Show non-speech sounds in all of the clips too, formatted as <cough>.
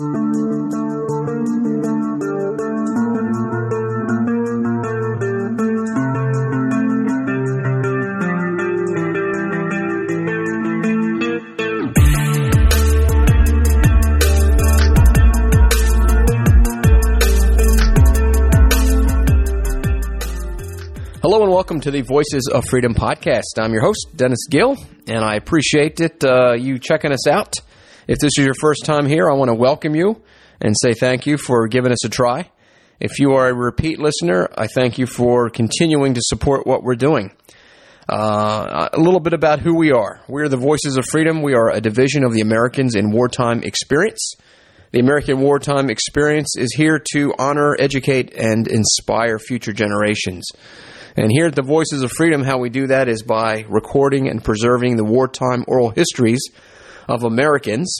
Hello and welcome to the Voices of Freedom podcast. I'm your host, Dennis Gill, and I appreciate it uh, you checking us out. If this is your first time here, I want to welcome you and say thank you for giving us a try. If you are a repeat listener, I thank you for continuing to support what we're doing. Uh, a little bit about who we are. We're the Voices of Freedom. We are a division of the Americans in Wartime Experience. The American Wartime Experience is here to honor, educate, and inspire future generations. And here at the Voices of Freedom, how we do that is by recording and preserving the wartime oral histories of Americans,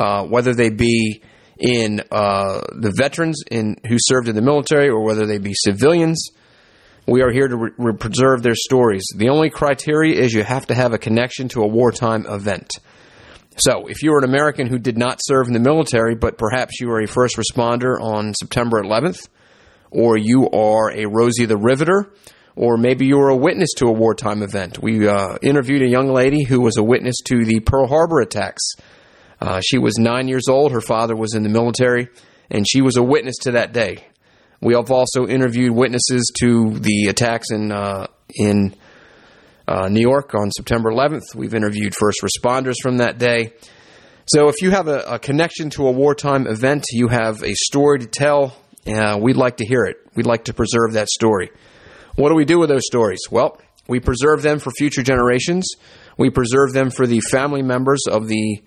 uh, whether they be in uh, the veterans in who served in the military or whether they be civilians. We are here to re- re- preserve their stories. The only criteria is you have to have a connection to a wartime event. So, if you are an American who did not serve in the military, but perhaps you were a first responder on September 11th, or you are a Rosie the Riveter, or maybe you were a witness to a wartime event. We uh, interviewed a young lady who was a witness to the Pearl Harbor attacks. Uh, she was nine years old. Her father was in the military, and she was a witness to that day. We have also interviewed witnesses to the attacks in uh, in uh, New York on September 11th. We've interviewed first responders from that day. So, if you have a, a connection to a wartime event, you have a story to tell. Uh, we'd like to hear it. We'd like to preserve that story. What do we do with those stories? Well, we preserve them for future generations. We preserve them for the family members of the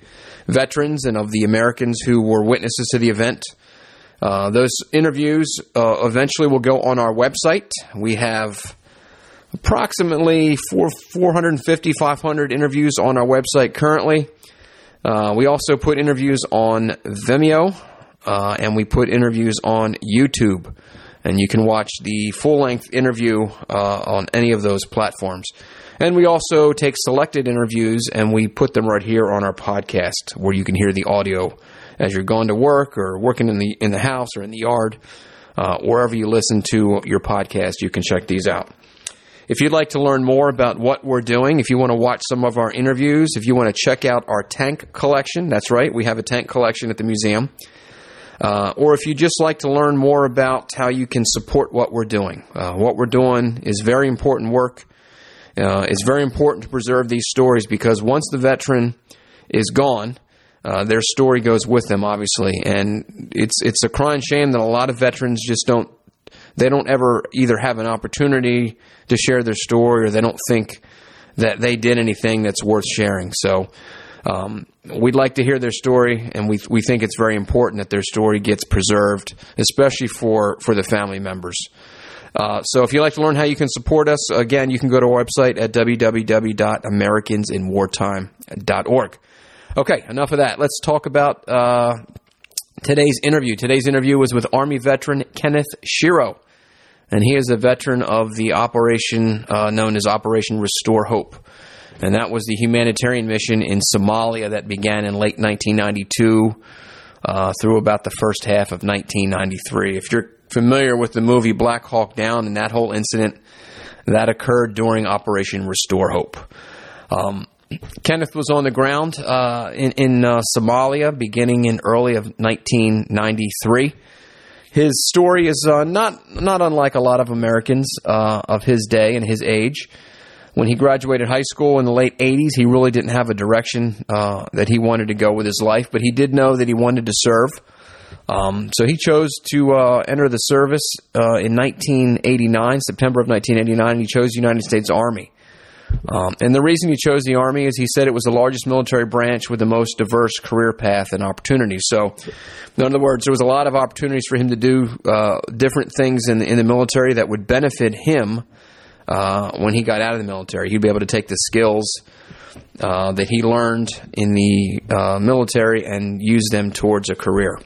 veterans and of the Americans who were witnesses to the event. Uh, those interviews uh, eventually will go on our website. We have approximately four, 450, 500 interviews on our website currently. Uh, we also put interviews on Vimeo uh, and we put interviews on YouTube and you can watch the full length interview uh, on any of those platforms. And we also take selected interviews and we put them right here on our podcast where you can hear the audio as you're going to work or working in the in the house or in the yard. Uh, wherever you listen to your podcast, you can check these out. If you'd like to learn more about what we're doing, if you want to watch some of our interviews, if you want to check out our tank collection, that's right, we have a tank collection at the museum. Uh, or if you just like to learn more about how you can support what we're doing. Uh, what we're doing is very important work. Uh, it's very important to preserve these stories because once the veteran is gone, uh, their story goes with them, obviously, and it's it's a crying shame that a lot of veterans just don't they don't ever either have an opportunity to share their story or they don't think that they did anything that's worth sharing. So um, we'd like to hear their story, and we we think it's very important that their story gets preserved, especially for for the family members. Uh, so if you'd like to learn how you can support us, again, you can go to our website at www.americansinwartime.org. Okay, enough of that. Let's talk about uh, today's interview. Today's interview was with Army veteran Kenneth Schiro, and he is a veteran of the operation uh, known as Operation Restore Hope and that was the humanitarian mission in Somalia that began in late 1992 uh, through about the first half of 1993. If you're familiar with the movie Black Hawk Down and that whole incident, that occurred during Operation Restore Hope. Um, Kenneth was on the ground uh, in, in uh, Somalia beginning in early of 1993. His story is uh, not not unlike a lot of Americans uh, of his day and his age when he graduated high school in the late 80s, he really didn't have a direction uh, that he wanted to go with his life, but he did know that he wanted to serve. Um, so he chose to uh, enter the service uh, in 1989, September of 1989, and he chose the United States Army. Um, and the reason he chose the Army is he said it was the largest military branch with the most diverse career path and opportunities. So, in other words, there was a lot of opportunities for him to do uh, different things in in the military that would benefit him uh, when he got out of the military. He'd be able to take the skills uh, that he learned in the uh, military and use them towards a career.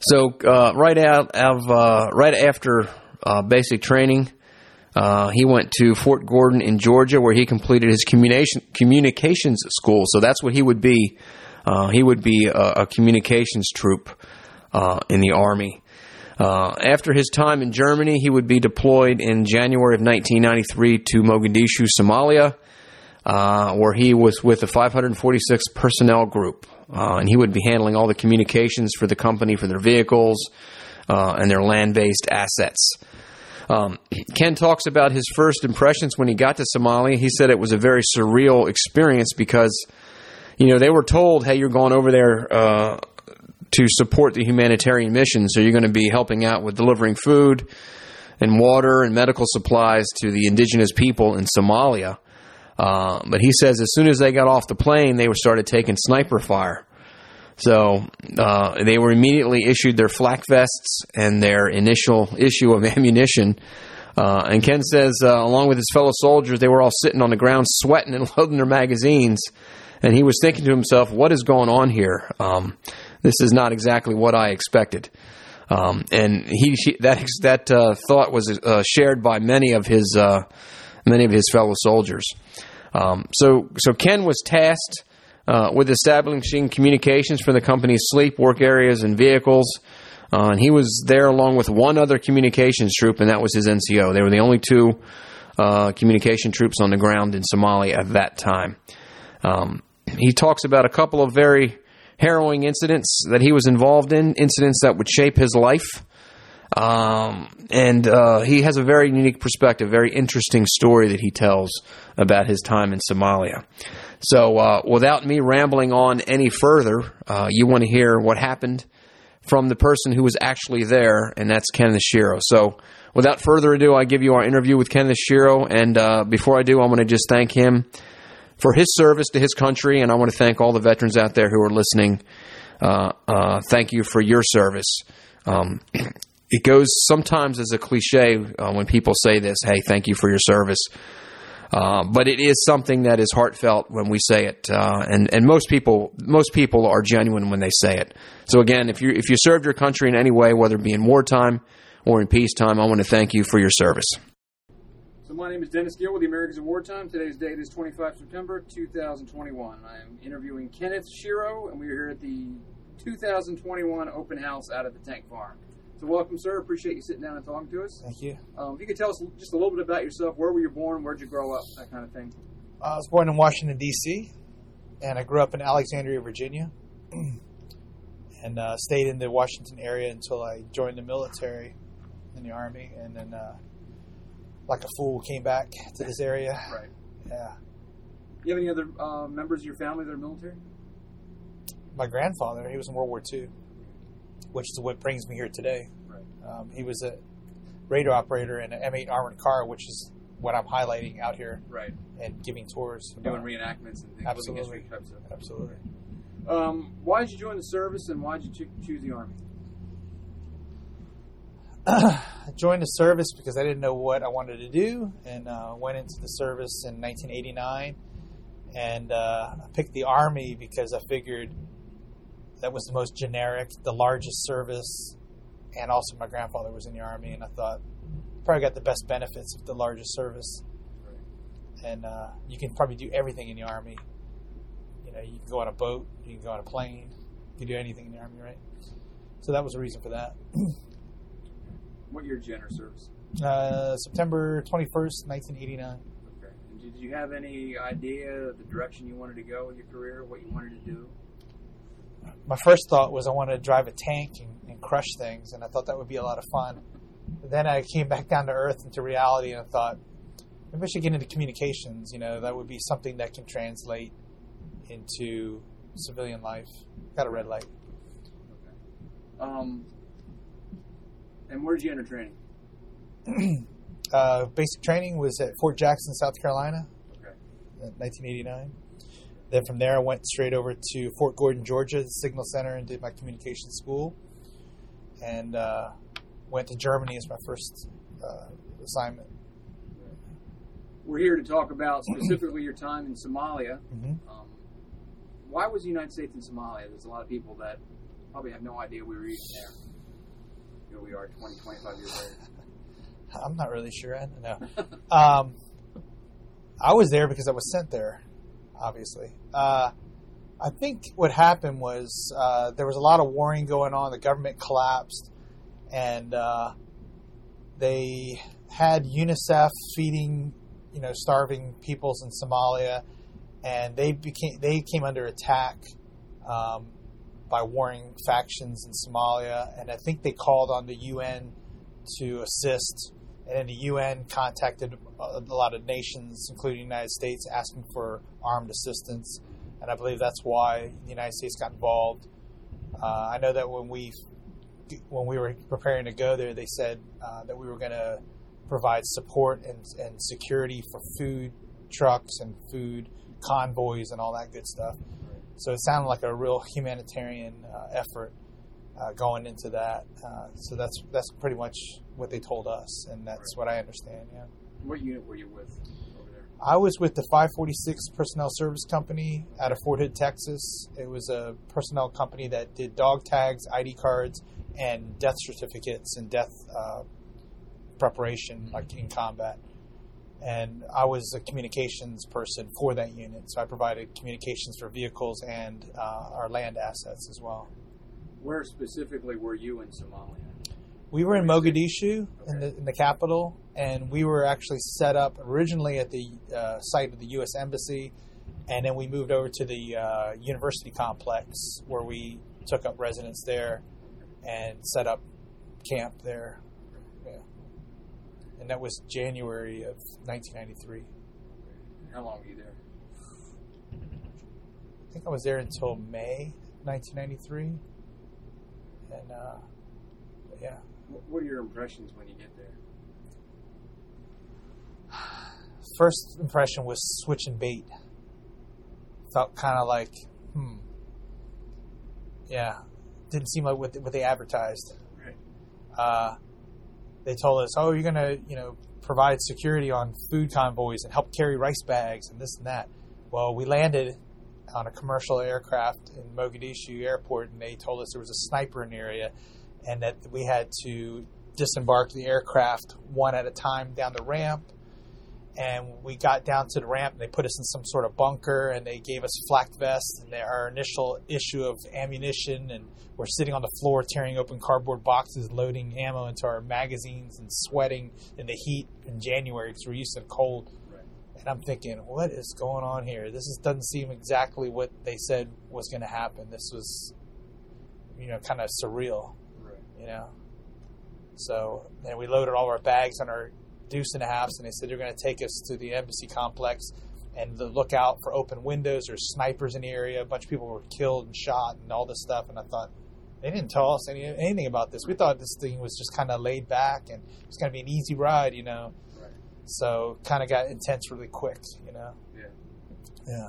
So uh, right out of uh, right after basic training, he went to Fort Gordon in Georgia, where he completed his communication communications school. So that's what he would be he would be a, a communications troop in the army. Uh, after his time in Germany, he would be deployed in January of 1993 to Mogadishu, Somalia, uh, where he was with the 546 personnel group. Uh, and he would be handling all the communications for the company for their vehicles uh, and their land based assets. Um, Ken talks about his first impressions when he got to Somalia. He said it was a very surreal experience because, you know, they were told, hey, you're going over there uh, to support the humanitarian mission, so you're going to be helping out with delivering food and water and medical supplies to the indigenous people in Somalia. Uh, but he says as soon as they got off the plane, they were started taking sniper fire. So uh, they were immediately issued their flak vests and their initial issue of <laughs> ammunition. Uh, and Ken says, uh, along with his fellow soldiers, they were all sitting on the ground sweating and <laughs> loading their magazines. And he was thinking to himself, what is going on here? Um, this is not exactly what I expected. Um, and he, that that uh, thought was uh, shared by many of his uh, many of his fellow soldiers. Um, so so Ken was tasked uh, with establishing communications for the company's sleep, work areas, and vehicles. Uh, and he was there along with one other communications troop, and that was his NCO. They were the only two uh, communication troops on the ground in Somalia at that time. Um, he talks about a couple of very harrowing incidents that he was involved in, incidents that would shape his life. Um, and uh, he has a very unique perspective, very interesting story that he tells about his time in Somalia. So, uh, without me rambling on any further, uh, you want to hear what happened from the person who was actually there, and that's Ken Schiro. So, without further ado, I give you our interview with Ken Schiro. And uh, before I do, I want to just thank him for his service to his country, and I want to thank all the veterans out there who are listening. Uh, uh, thank you for your service. Um, <clears throat> it goes sometimes as a cliche uh, when people say this hey, thank you for your service. Uh, but it is something that is heartfelt when we say it, uh, and and most people most people are genuine when they say it. So again, if you if you served your country in any way, whether it be in wartime or in peacetime, I want to thank you for your service. My name is Dennis Gill with the Americans of Wartime. Today's date is 25 September 2021. I am interviewing Kenneth Schiro, and we are here at the 2021 open house out at the Tank Farm. So, welcome, sir. Appreciate you sitting down and talking to us. Thank you. Um, if you could tell us just a little bit about yourself, where were you born, where'd you grow up, that kind of thing. I was born in Washington D.C. and I grew up in Alexandria, Virginia, <clears throat> and uh, stayed in the Washington area until I joined the military in the army, and then, uh, like a fool, came back to this area. Right. Yeah. You have any other uh, members of your family that are military? My grandfather, he was in World War II, which is what brings me here today. Right. Um, he was a radar operator in an M8 armored car, which is what I'm highlighting out here Right. and giving tours. Doing reenactments and things, Absolutely. history type stuff. Absolutely. Um, why did you join the service, and why did you choose the army? I <sighs> joined the service because I didn't know what I wanted to do, and uh, went into the service in 1989. And uh, I picked the Army because I figured that was the most generic, the largest service, and also my grandfather was in the Army, and I thought probably got the best benefits of the largest service. And uh, you can probably do everything in the Army. You know, you can go on a boat, you can go on a plane, you can do anything in the Army, right? So that was the reason for that. <clears throat> What year did you enter service? Uh, September 21st, 1989. Okay. And did you have any idea of the direction you wanted to go with your career, what you wanted to do? My first thought was I wanted to drive a tank and, and crush things, and I thought that would be a lot of fun. But then I came back down to earth into reality, and I thought maybe I should get into communications. You know, that would be something that can translate into civilian life. Got a red light. Um, and where did you enter training? <clears throat> Uh, basic training was at Fort Jackson, South Carolina, Okay. in 1989. Then from there, I went straight over to Fort Gordon, Georgia, the Signal Center, and did my communication school. And uh, went to Germany as my first uh, assignment. We're here to talk about <clears throat> specifically your time in Somalia. hmm Um, why was the United States in Somalia? There's a lot of people that probably have no idea we were even there. Here we are 20, 25 years later. <laughs> I'm not really sure. I know. Um, I was there because I was sent there, obviously. Uh, I think what happened was uh, there was a lot of warring going on. The government collapsed, and uh, they had UNICEF feeding, you know, starving peoples in Somalia, and they became they came under attack um, by warring factions in Somalia, and I think they called on the UN to assist, and then the UN contacted a lot of nations, including the United States, asking for armed assistance, and I believe that's why the United States got involved. Uh, I know that when we when we were preparing to go there, they said uh, that we were going to provide support and, and security for food trucks and food convoys and all that good stuff. So it sounded like a real humanitarian uh, effort uh, going into that. Uh, so that's that's pretty much what they told us, and that's Right. what I understand. Yeah, What unit were you with over there? I was with the 546 Personnel Service Company out of Fort Hood, Texas. It was a personnel company that did dog tags, ID cards, and death certificates and death uh, preparation, like in combat. And I was a communications person for that unit, so I provided communications for vehicles and uh, our land assets as well. Where specifically were you in Somalia? We were in Mogadishu, in the in the capital, and we were actually set up originally at the uh, site of the U.S. Embassy, and then we moved over to the uh, university complex where we took up residence there and set up camp there. And that was January of 1993. How long were you there? I think I was there until May 1993. And uh, yeah, What- are your impressions when you get there? first impression was switching bait. Felt kind of like, hmm, yeah, didn't seem like what what they advertised. Right. Uh, they told us, oh, you're gonna, you know, provide security on food convoys and help carry rice bags and this and that. Well, we landed on a commercial aircraft in Mogadishu airport, and they told us there was a sniper in the area, and that we had to disembark the aircraft one at a time down the ramp and we got down to the ramp and they put us in some sort of bunker and they gave us flak vests and they- our initial issue of ammunition and we're sitting on the floor tearing open cardboard boxes loading ammo into our magazines and sweating in the heat in january because we're used to the cold Right. and i'm thinking what is going on here this is, doesn't seem exactly what they said was going to happen this was you know kind of surreal Right. you know. So then we loaded all our bags on our deuce and a half, and they said they're going to take us to the embassy complex and the lookout for open windows. There's snipers in the area. A bunch of people were killed and shot and all this stuff. And I thought they didn't tell us any, anything about this. We thought this thing was just kind of laid back and it's going to be an easy ride, you know. Right. So kind of got intense really quick, you know. Yeah. Yeah.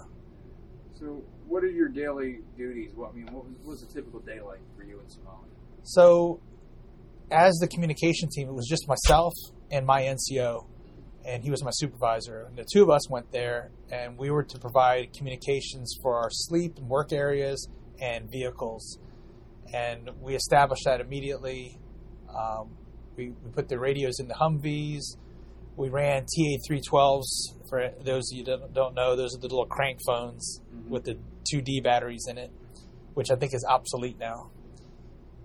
So, what are your daily duties? What I mean, what was, what was a typical day like for you in Somalia? So, as the communication team, it was just myself and my NCO, and he was my supervisor. And the two of us went there, and we were to provide communications for our sleep and work areas and vehicles. And we established that immediately. Um, we, we put the radios in the Humvees. We ran TA 312s. For those of you that don't know, those are the little crank phones Mhm. with the 2D batteries in it, which I think is obsolete now.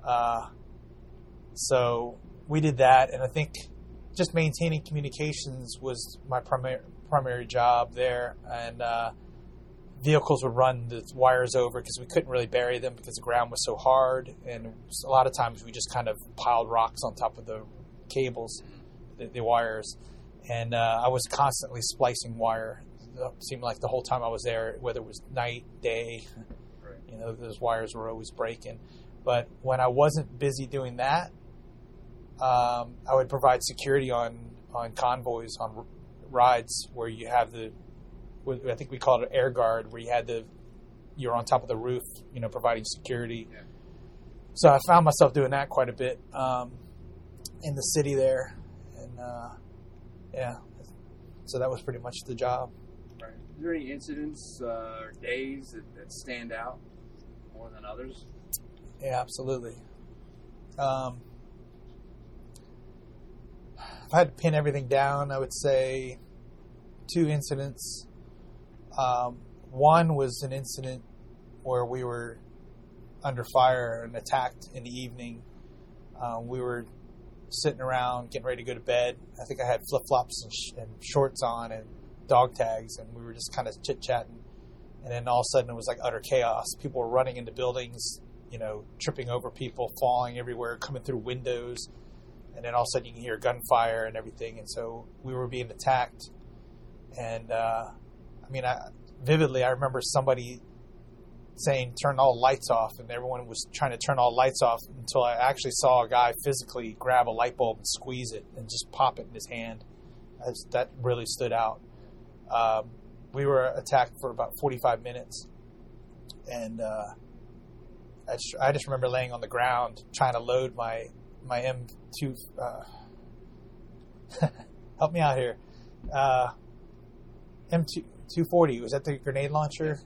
Uh, so we did that, and I think just maintaining communications was my primary primary job there. And uh, vehicles would run the wires over because we couldn't really bury them because the ground was so hard, and a lot of times we just kind of piled rocks on top of the cables, the, the wires. And uh, I was constantly splicing wire. It seemed like the whole time I was there, whether it was night, day, Right. you know, those wires were always breaking. But when I wasn't busy doing that, um, I would provide security on on convoys on r- rides where you have the, I think we called it air guard, where you had the, you're on top of the roof, you know, providing security. Yeah. So I found myself doing that quite a bit um, in the city there, and uh, yeah, so that was pretty much the job. Right. Is there any incidents uh, or days that, that stand out more than others? Yeah, absolutely. Um, I had to pin everything down, I would say two incidents. Um, one was an incident where we were under fire and attacked in the evening. Um, we were sitting around getting ready to go to bed. I think I had flip flops and, sh- and shorts on and dog tags, and we were just kind of chit chatting. And then all of a sudden, it was like utter chaos. People were running into buildings, you know, tripping over people, falling everywhere, coming through windows. And then all of a sudden, you can hear gunfire and everything. And so we were being attacked. And uh, I mean, I, vividly, I remember somebody saying turn all lights off, and everyone was trying to turn all lights off until I actually saw a guy physically grab a light bulb and squeeze it and just pop it in his hand. As that really stood out. Um, we were attacked for about 45 minutes, and uh, I, just, I, just, remember laying on the ground trying to load my my M2. Uh, <laughs> help me out here. Uh, M2 240 was that the grenade launcher?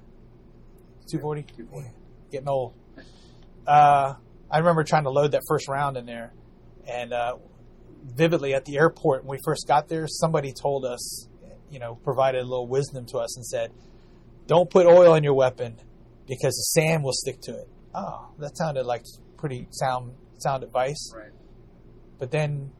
240? 240. Getting old. Uh, I remember trying to load that first round in there, and uh, vividly at the airport when we first got there, somebody told us, you know, provided a little wisdom to us and said, "Don't put oil in your weapon because the sand will stick to it." Oh, that sounded like pretty sound sound advice. Right. But then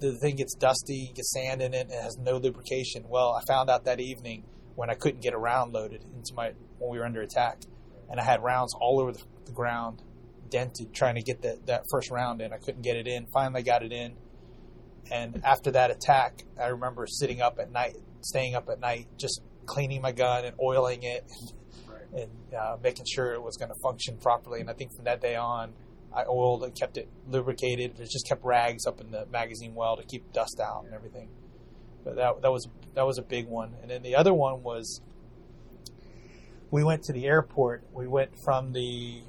the thing gets dusty, gets sand in it, and it has no lubrication. Well, I found out that evening when I couldn't get a round loaded into my when we were under attack, and I had rounds all over the, the ground, dented, trying to get that that first round in. I couldn't get it in. Finally, got it in. And after that attack, I remember sitting up at night, staying up at night, just cleaning my gun and oiling it, right. and uh, making sure it was going to function properly. And I think from that day on, I oiled and kept it lubricated. It just kept rags up in the magazine well to keep dust out and everything. But that that was that was a big one. And then the other one was we went to the airport. We went from the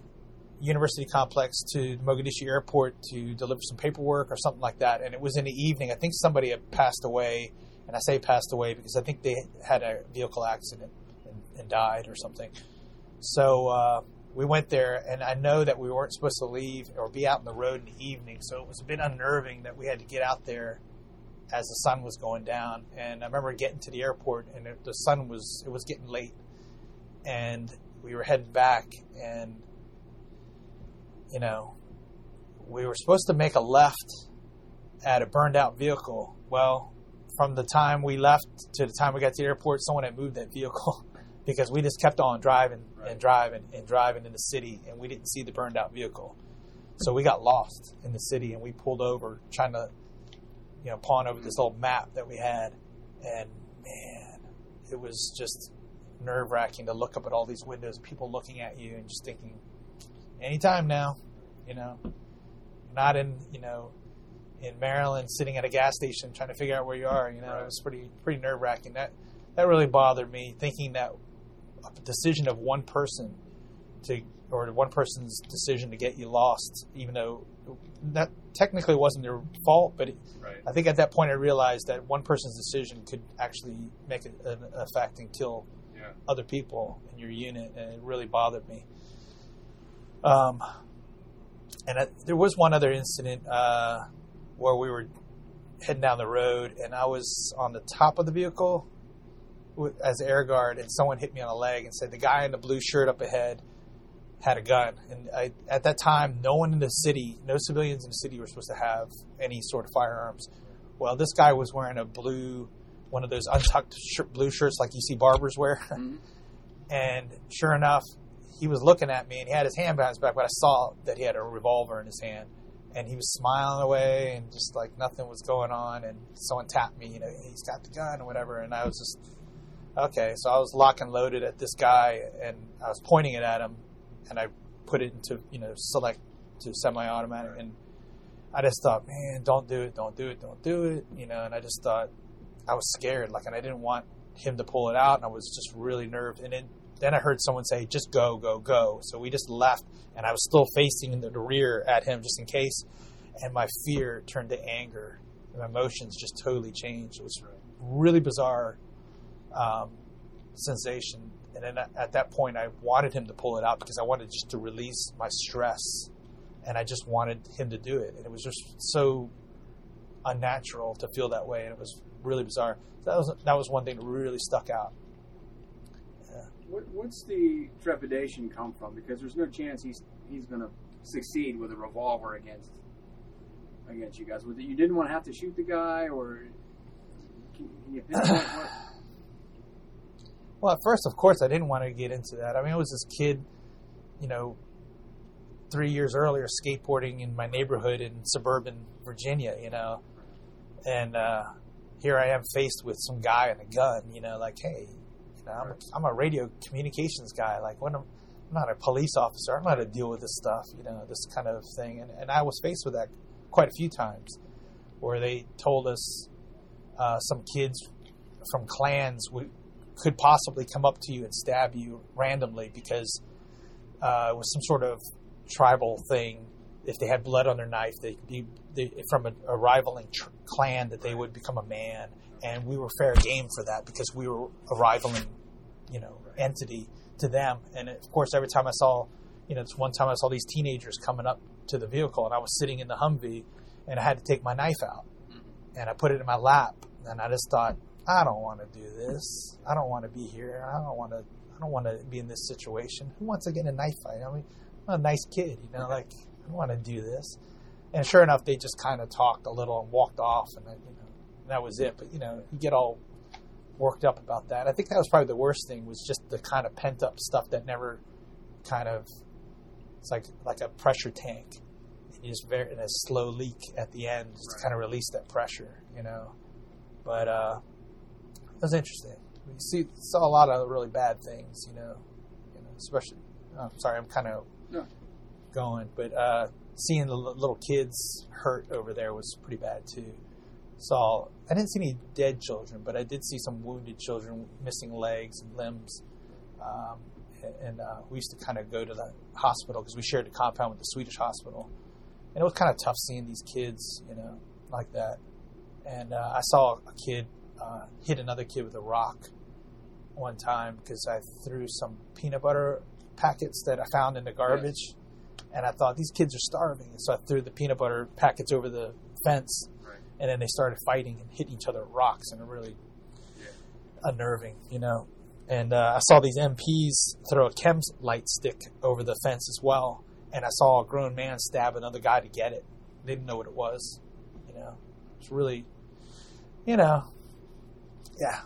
university complex to Mogadishu airport to deliver some paperwork or something like that. And it was in the evening. I think somebody had passed away, and I say passed away because I think they had a vehicle accident and, and died or something. So uh, we went there, and I know that we weren't supposed to leave or be out in the road in the evening. So it was a bit unnerving that we had to get out there as the sun was going down. And I remember getting to the airport, and it, the sun was it was getting late, and we were heading back, and you know, we were supposed to make a left at a burned out vehicle. Well, from the time we left to the time we got to the airport, someone had moved that vehicle <laughs> because we just kept on driving Right. and driving and driving in the city, and we didn't see the burned out vehicle. So we got lost in the city, and we pulled over trying to, you know, pawn over this old map that we had, and man, it was just nerve wracking to look up at all these windows, people looking at you, and just thinking, anytime now, you know, not in, you know, in Maryland, sitting at a gas station trying to figure out where you are. You know, Right. it was pretty pretty nerve wracking. That that really bothered me, thinking that decision of one person to or one person's decision to get you lost, even though that technically wasn't their fault, but it, Right. I think at that point I realized that one person's decision could actually make a, an effect and kill Yeah. other people in your unit, and it really bothered me. Um, and I, there was one other incident uh, where we were heading down the road, and I was on the top of the vehicle as air guard, and someone hit me on the leg and said the guy in the blue shirt up ahead had a gun. And I, at that time, no one in the city, no civilians in the city were supposed to have any sort of firearms. Well, this guy was wearing a blue, one of those untucked shirt, blue shirts like you see barbers wear. <laughs> Mhm. And sure enough, he was looking at me and he had his hand behind his back, but I saw that he had a revolver in his hand. And he was smiling away and just like nothing was going on. And someone tapped me, you know, he's got the gun or whatever. And I was just, okay. So I was lock and loaded at this guy and I was pointing it at him and I put it into, you know, select to semi automatic. And I just thought, man, don't do it, don't do it, don't do it. You know, and I just thought, I was scared, like, and I didn't want him to pull it out, and I was just really nerved. And then, then I heard someone say, "Just go, go, go." So we just left, and I was still facing the, the rear at him just in case. And my fear turned to anger. And my emotions just totally changed. It was really bizarre um, sensation. And then at- at that point, I wanted him to pull it out because I wanted just to release my stress, and I just wanted him to do it. And it was just so unnatural to feel that way, and it was really bizarre. So that was that was one thing that really stuck out. What, what's the trepidation come from? Because there's no chance he's he's going to succeed with a revolver against against you guys. You didn't want to have to shoot the guy, or can, can you pinpoint what? Well, at first, of course, I didn't want to get into that. I mean, I was this kid, you know, three years earlier skateboarding in my neighborhood in suburban Virginia, you know, and uh, here I am faced with some guy and a gun, you know, like, hey, you know, I'm, a, I'm a radio communications guy. Like, when I'm, I'm not a police officer, I'm not to deal with this stuff, you know, this kind of thing. And, and I was faced with that quite a few times where they told us uh, some kids from clans would, could possibly come up to you and stab you randomly because uh, it was some sort of tribal thing. If they had blood on their knife, they could be they, from a, a rivaling tr- clan that they would become a man, and we were fair game for that because we were a rivaling, you know, entity to them. And of course, every time I saw, you know, this one time I saw these teenagers coming up to the vehicle, and I was sitting in the Humvee, and I had to take my knife out, and I put it in my lap, and I just thought, I don't want to do this. I don't want to be here. I don't want to. I don't want to be in this situation. Who wants to get in a knife fight? I mean, I'm a nice kid, you know. Like I don't want to do this. And sure enough, they just kind of talked a little and walked off, and I, you know, that was it. But you know, you get all worked up about that. I think that was probably the worst thing was just the kind of pent up stuff that never kind of. It's like like a pressure tank. You just very in a slow leak at the end, just to kind of release that pressure, you know. But uh, was interesting. We see saw a lot of really bad things, you know, you know especially. Oh, sorry, I'm kind of No. going, but uh, seeing the li- little kids hurt over there was pretty bad too. Saw I didn't see any dead children, but I did see some wounded children, missing legs and limbs. Um, and uh, we used to kind of go to the hospital because we shared the compound with the Swedish hospital, and it was kind of tough seeing these kids, you know, like that. And uh, I saw a kid uh, hit another kid with a rock one time because I threw some peanut butter packets that I found in the garbage, and I thought these kids are starving, and so I threw the peanut butter packets over the fence, Right. and then they started fighting and hitting each other with rocks, and it really Yeah. unnerving, you know. And uh, I saw these MPs throw a chem light stick over the fence as well, and I saw a grown man stab another guy to get it. They didn't know what it was, you know. It's really, you know, yeah,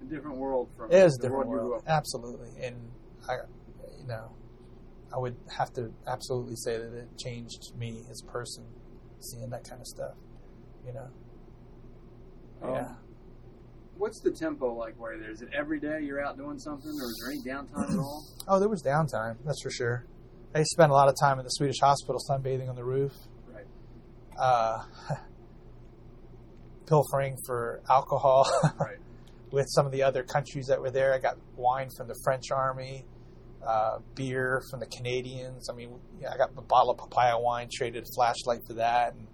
A different world from it is a the different world, world, absolutely. And I, you know, I would have to absolutely say that it changed me as a person, seeing that kind of stuff, you know. Um, Yeah. What's the tempo like where there? Is it every day you're out doing something, or is there any downtime at all? Oh, there was downtime, that's for sure. I spent a lot of time in the Swedish hospital sunbathing on the roof, Right. uh, <laughs> pilfering for alcohol <laughs> Right. with some of the other countries that were there. I got wine from the French army, uh, beer from the Canadians. I mean, yeah, I got a bottle of papaya wine, traded a flashlight for that. And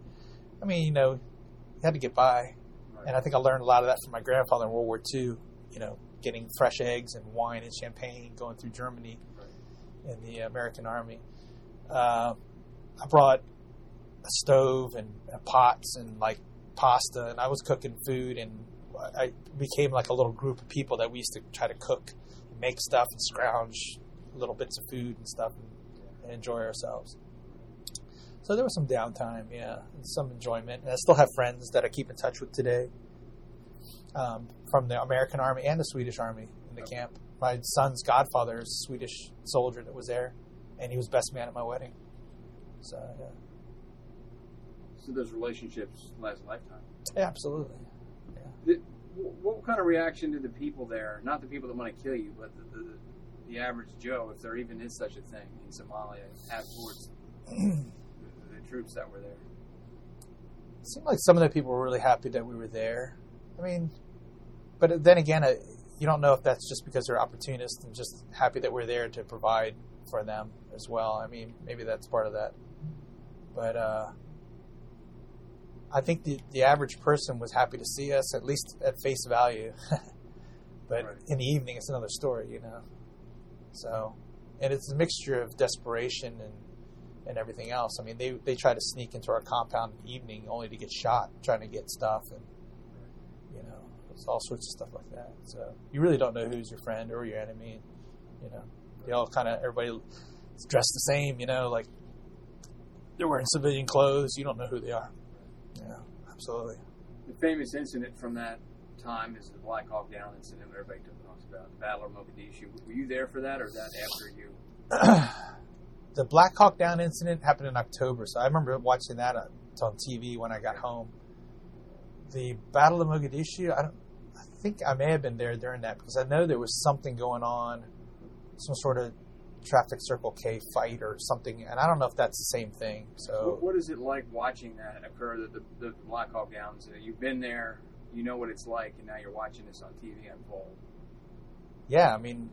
I mean, you know, you had to get by. Right. And I think I learned a lot of that from my grandfather in World War II, you know, getting fresh eggs and wine and champagne going through Germany in the American Army. Uh, I brought a stove and pots and like pasta, and I was cooking food, and I became like a little group of people that we used to try to cook, make stuff, and scrounge little bits of food and stuff, and, and enjoy ourselves. So there was some downtime, yeah, and some enjoyment, and I still have friends that I keep in touch with today um, from the American Army and the Swedish Army in the camp. My son's godfather is a Swedish soldier that was there, and he was best man at my wedding. So yeah, So those relationships last a lifetime. yeah absolutely. The, what kind of reaction do the people there, not the people that want to kill you, but the, the, the average Joe, if there even is such a thing in Somalia, have towards the, the troops that were there? It seemed like some of the people were really happy that we were there. I mean, but then again, uh, you don't know if that's just because they're opportunists and just happy that we're there to provide for them as well. I mean, maybe that's part of that. But uh, I think the the average person was happy to see us at least at face value. <laughs> but Right. in the evening, it's another story, you know. So, and it's a mixture of desperation and and everything else. I mean, they they try to sneak into our compound in the evening only to get shot trying to get stuff, and you know, it's all sorts of stuff like that. So you really don't know who's your friend or your enemy. You know, they all kind of everybody dressed the same. You know, like they're wearing civilian clothes. You don't know who they are. Yeah, absolutely. The famous incident from that time is the Black Hawk Down incident. Everybody talks about the Battle of Mogadishu. Were you there for that, or that after you? <clears throat> the Black Hawk Down incident happened in October, so I remember watching that uh, on TV when I got home. The Battle of Mogadishu, I don't. I think I may have been there during that because I know there was something going on, some sort of traffic circle K fight or something, and I don't know if that's the same thing. So, what, is it like watching that occur? The, the, the Black Hawk Downs. You've been there, you know what it's like, and now you're watching this on TV unfold. Yeah, I mean,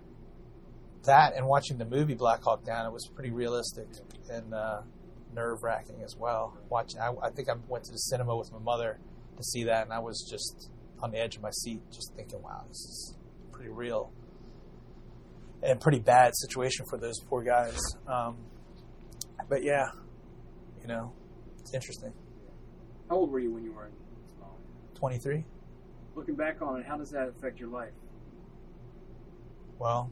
that and watching the movie Black Hawk Down, it was pretty realistic and uh, nerve wracking as well. Watching, I, I, think I went to the cinema with my mother to see that, and I was just on the edge of my seat, just thinking, "Wow, this is pretty real." And pretty bad situation for those poor guys. Um, but yeah, you know, it's interesting. How old were you when you were in Somalia? 23. Looking back on it, how does that affect your life? Well,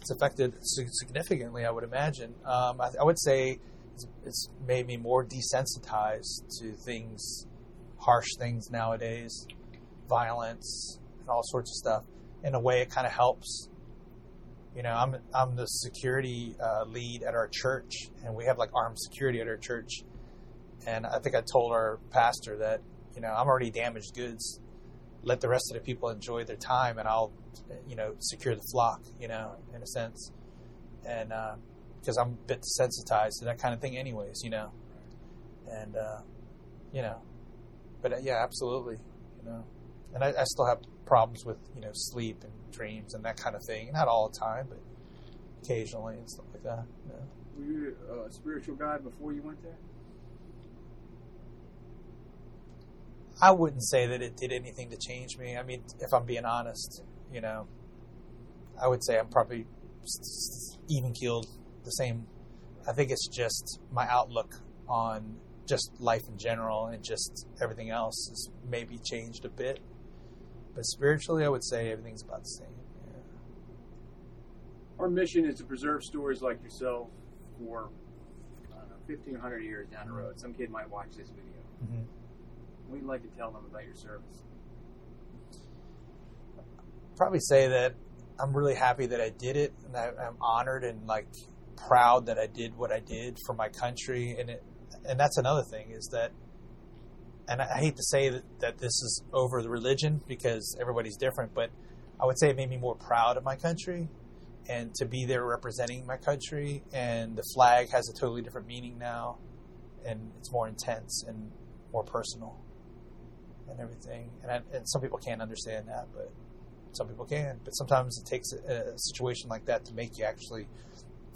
it's affected significantly, I would imagine. Um, I, I, would say it's, it's, made me more desensitized to things, harsh things nowadays, violence, and all sorts of stuff. In a way, it kind of helps. You know, I'm I'm the security uh, lead at our church, and we have like armed security at our church. And I think I told our pastor that you know I'm already damaged goods. Let the rest of the people enjoy their time, and I'll you know, secure the flock, you know, in a sense. And because uh, I'm a bit desensitized to that kind of thing, anyways, you know. And, uh, you know, but uh, yeah, absolutely, you know. And I, I, still have problems with, you know, sleep and dreams and that kind of thing. Not all the time, but occasionally and stuff like that. Yeah. Were you a spiritual guy before you went there? I wouldn't say that it did anything to change me. I mean, if I'm being honest, you know, I would say I'm probably even keeled the same. I think it's just my outlook on just life in general and just everything else has maybe changed a bit. But spiritually, I would say everything's about the same. Yeah. Our mission is to preserve stories like yourself for I don't know, 1500 years down the road. Some kid might watch this video. Mm-hmm. We'd like to tell them about your service probably say that I'm really happy that I did it, and I, am honored and like proud that I did what I did for my country. And it, and that's another thing is that, and I hate to say that, that this is over the religion because everybody's different, but I would say it made me more proud of my country and to be there representing my country. And the flag has a totally different meaning now, and it's more intense and more personal and everything. And, I, and some people can't understand that, but some people can, but sometimes it takes a, a, situation like that to make you actually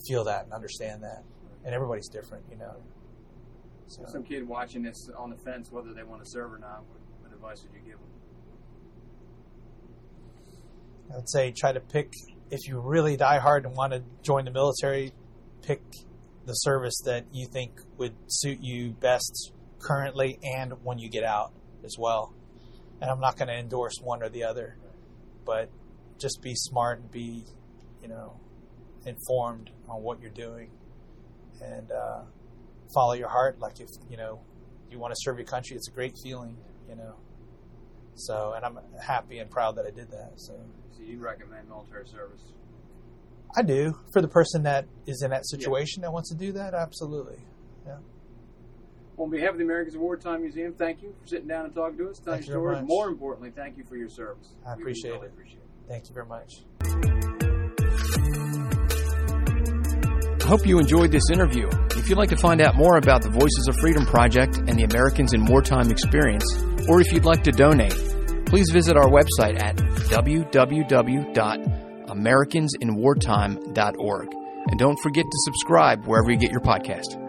feel that and understand that. And everybody's different, you know. So. Some kid watching this on the fence, whether they want to serve or not, what, what advice would you give them? I would say try to pick, if you really die hard and want to join the military, pick the service that you think would suit you best currently and when you get out as well. And I'm not going to endorse one or the other but just be smart and be, you know, informed on what you're doing and uh, follow your heart. Like if, you know, you want to serve your country, it's a great feeling, you know. So, and I'm happy and proud that I did that. So, so you recommend military service? I do for the person that is in that situation yeah. that wants to do that. Absolutely, yeah. On behalf of the Americans of Wartime Museum, thank you for sitting down and talking to us, telling your stories. More importantly, thank you for your service. I appreciate, really it. appreciate it. Thank you very much. I hope you enjoyed this interview. If you'd like to find out more about the Voices of Freedom Project and the Americans in Wartime experience, or if you'd like to donate, please visit our website at www.americansinwartime.org. And don't forget to subscribe wherever you get your podcast.